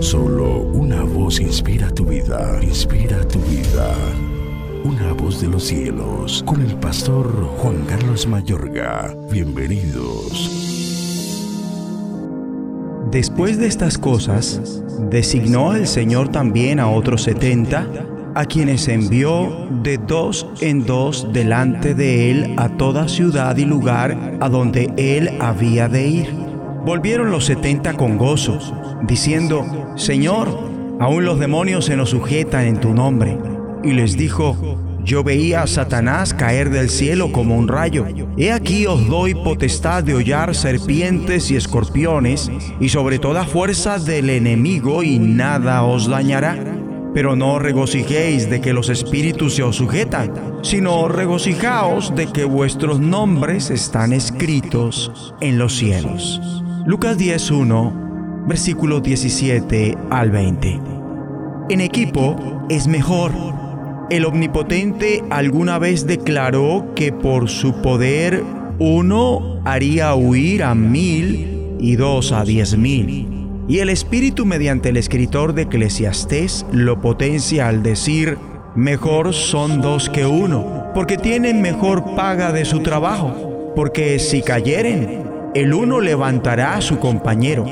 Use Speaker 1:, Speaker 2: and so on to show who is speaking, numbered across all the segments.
Speaker 1: Solo una voz inspira tu vida, inspira tu vida. Una voz de los cielos, con el pastor Juan Carlos Mayorga. Bienvenidos.
Speaker 2: Después de estas cosas, designó el Señor también a otros setenta, a quienes envió de dos en dos delante de él a toda ciudad y lugar a donde él había de ir. Volvieron los setenta con gozo, diciendo, Señor, aún los demonios se nos sujetan en tu nombre. Y les dijo, yo veía a Satanás caer del cielo como un rayo. He aquí os doy potestad de hollar serpientes y escorpiones, y sobre toda fuerza del enemigo, y nada os dañará. Pero no regocijéis de que los espíritus se os sujetan, sino regocijaos de que vuestros nombres están escritos en los cielos. Lucas 10.1, versículo 17 al 20. En equipo es mejor el Omnipotente alguna vez declaró que por su poder uno haría huir a mil y dos a diez mil. Y el Espíritu mediante el escritor de Eclesiastés lo potencia al decir, mejor son dos que uno, porque tienen mejor paga de su trabajo, porque si cayeren, el uno levantará a su compañero.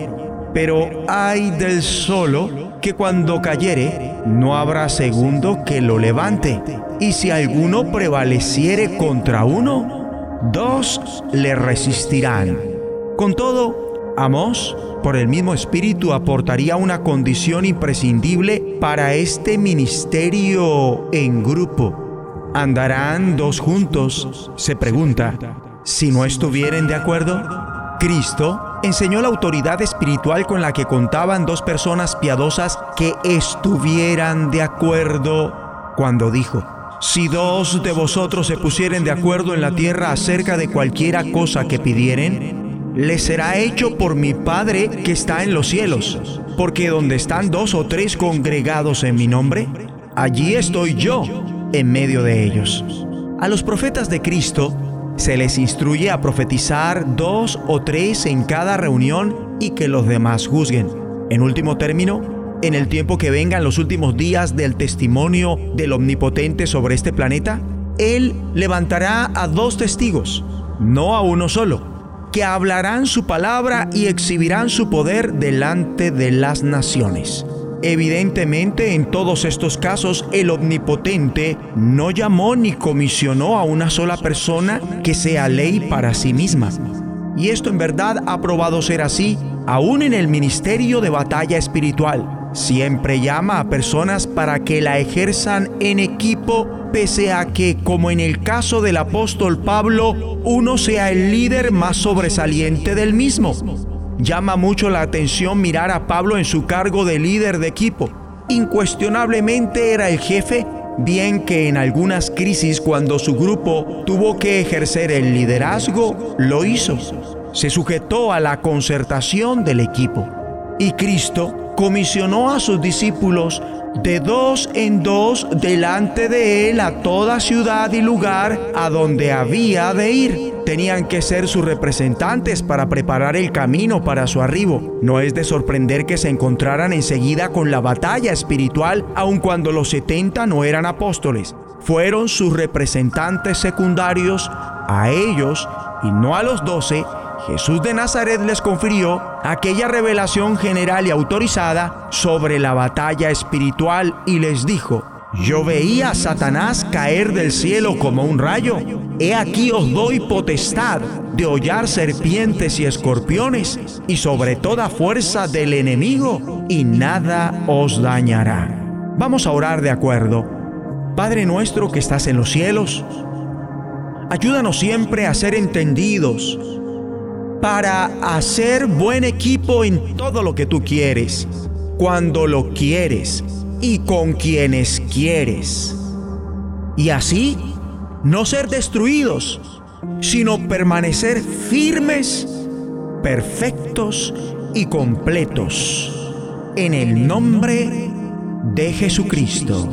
Speaker 2: Pero hay del solo que cuando cayere no habrá segundo que lo levante. Y si alguno prevaleciere contra uno, dos le resistirán. Con todo, Amós, por el mismo espíritu, aportaría una condición imprescindible para este ministerio en grupo. ¿Andarán dos juntos? Se pregunta. Si no estuvieren de acuerdo, Cristo enseñó la autoridad espiritual con la que contaban dos personas piadosas que estuvieran de acuerdo cuando dijo, si dos de vosotros se pusieren de acuerdo en la tierra acerca de cualquiera cosa que pidieren, les será hecho por mi Padre que está en los cielos, porque donde están dos o tres congregados en mi nombre, allí estoy yo en medio de ellos. A los profetas de Cristo se les instruye a profetizar dos o tres en cada reunión y que los demás juzguen. En último término, en el tiempo que vengan los últimos días del testimonio del Omnipotente sobre este planeta, Él levantará a dos testigos, no a uno solo, que hablarán su palabra y exhibirán su poder delante de las naciones. Evidentemente, en todos estos casos, el Omnipotente no llamó ni comisionó a una sola persona que sea ley para sí misma. Y esto en verdad ha probado ser así, aún en el ministerio de batalla espiritual. Siempre llama a personas para que la ejerzan en equipo, pese a que, como en el caso del apóstol Pablo, uno sea el líder más sobresaliente del mismo. Llama mucho la atención mirar a Pablo en su cargo de líder de equipo. Incuestionablemente era el jefe, bien que en algunas crisis cuando su grupo tuvo que ejercer el liderazgo, lo hizo. Se sujetó a la concertación del equipo. Y Cristo comisionó a sus discípulos de dos en dos delante de él a toda ciudad y lugar a donde había de ir. Tenían que ser sus representantes para preparar el camino para su arribo. No es de sorprender que se encontraran enseguida con la batalla espiritual, aun cuando los setenta no eran apóstoles. Fueron sus representantes secundarios, a ellos y no a los doce, Jesús de Nazaret les confirió aquella revelación general y autorizada sobre la batalla espiritual y les dijo, yo veía a Satanás caer del cielo como un rayo. He aquí os doy potestad de hollar serpientes y escorpiones y sobre toda fuerza del enemigo y nada os dañará. Vamos a orar de acuerdo. Padre nuestro que estás en los cielos, ayúdanos siempre a ser entendidos para hacer buen equipo en todo lo que tú quieres, cuando lo quieres y con quienes quieres. Y así no ser destruidos, sino permanecer firmes, perfectos y completos. En el nombre de Jesucristo.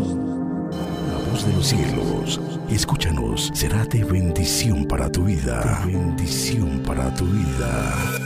Speaker 1: La voz de los cielos Escúchanos, será de bendición para tu vida. bendición para tu vida.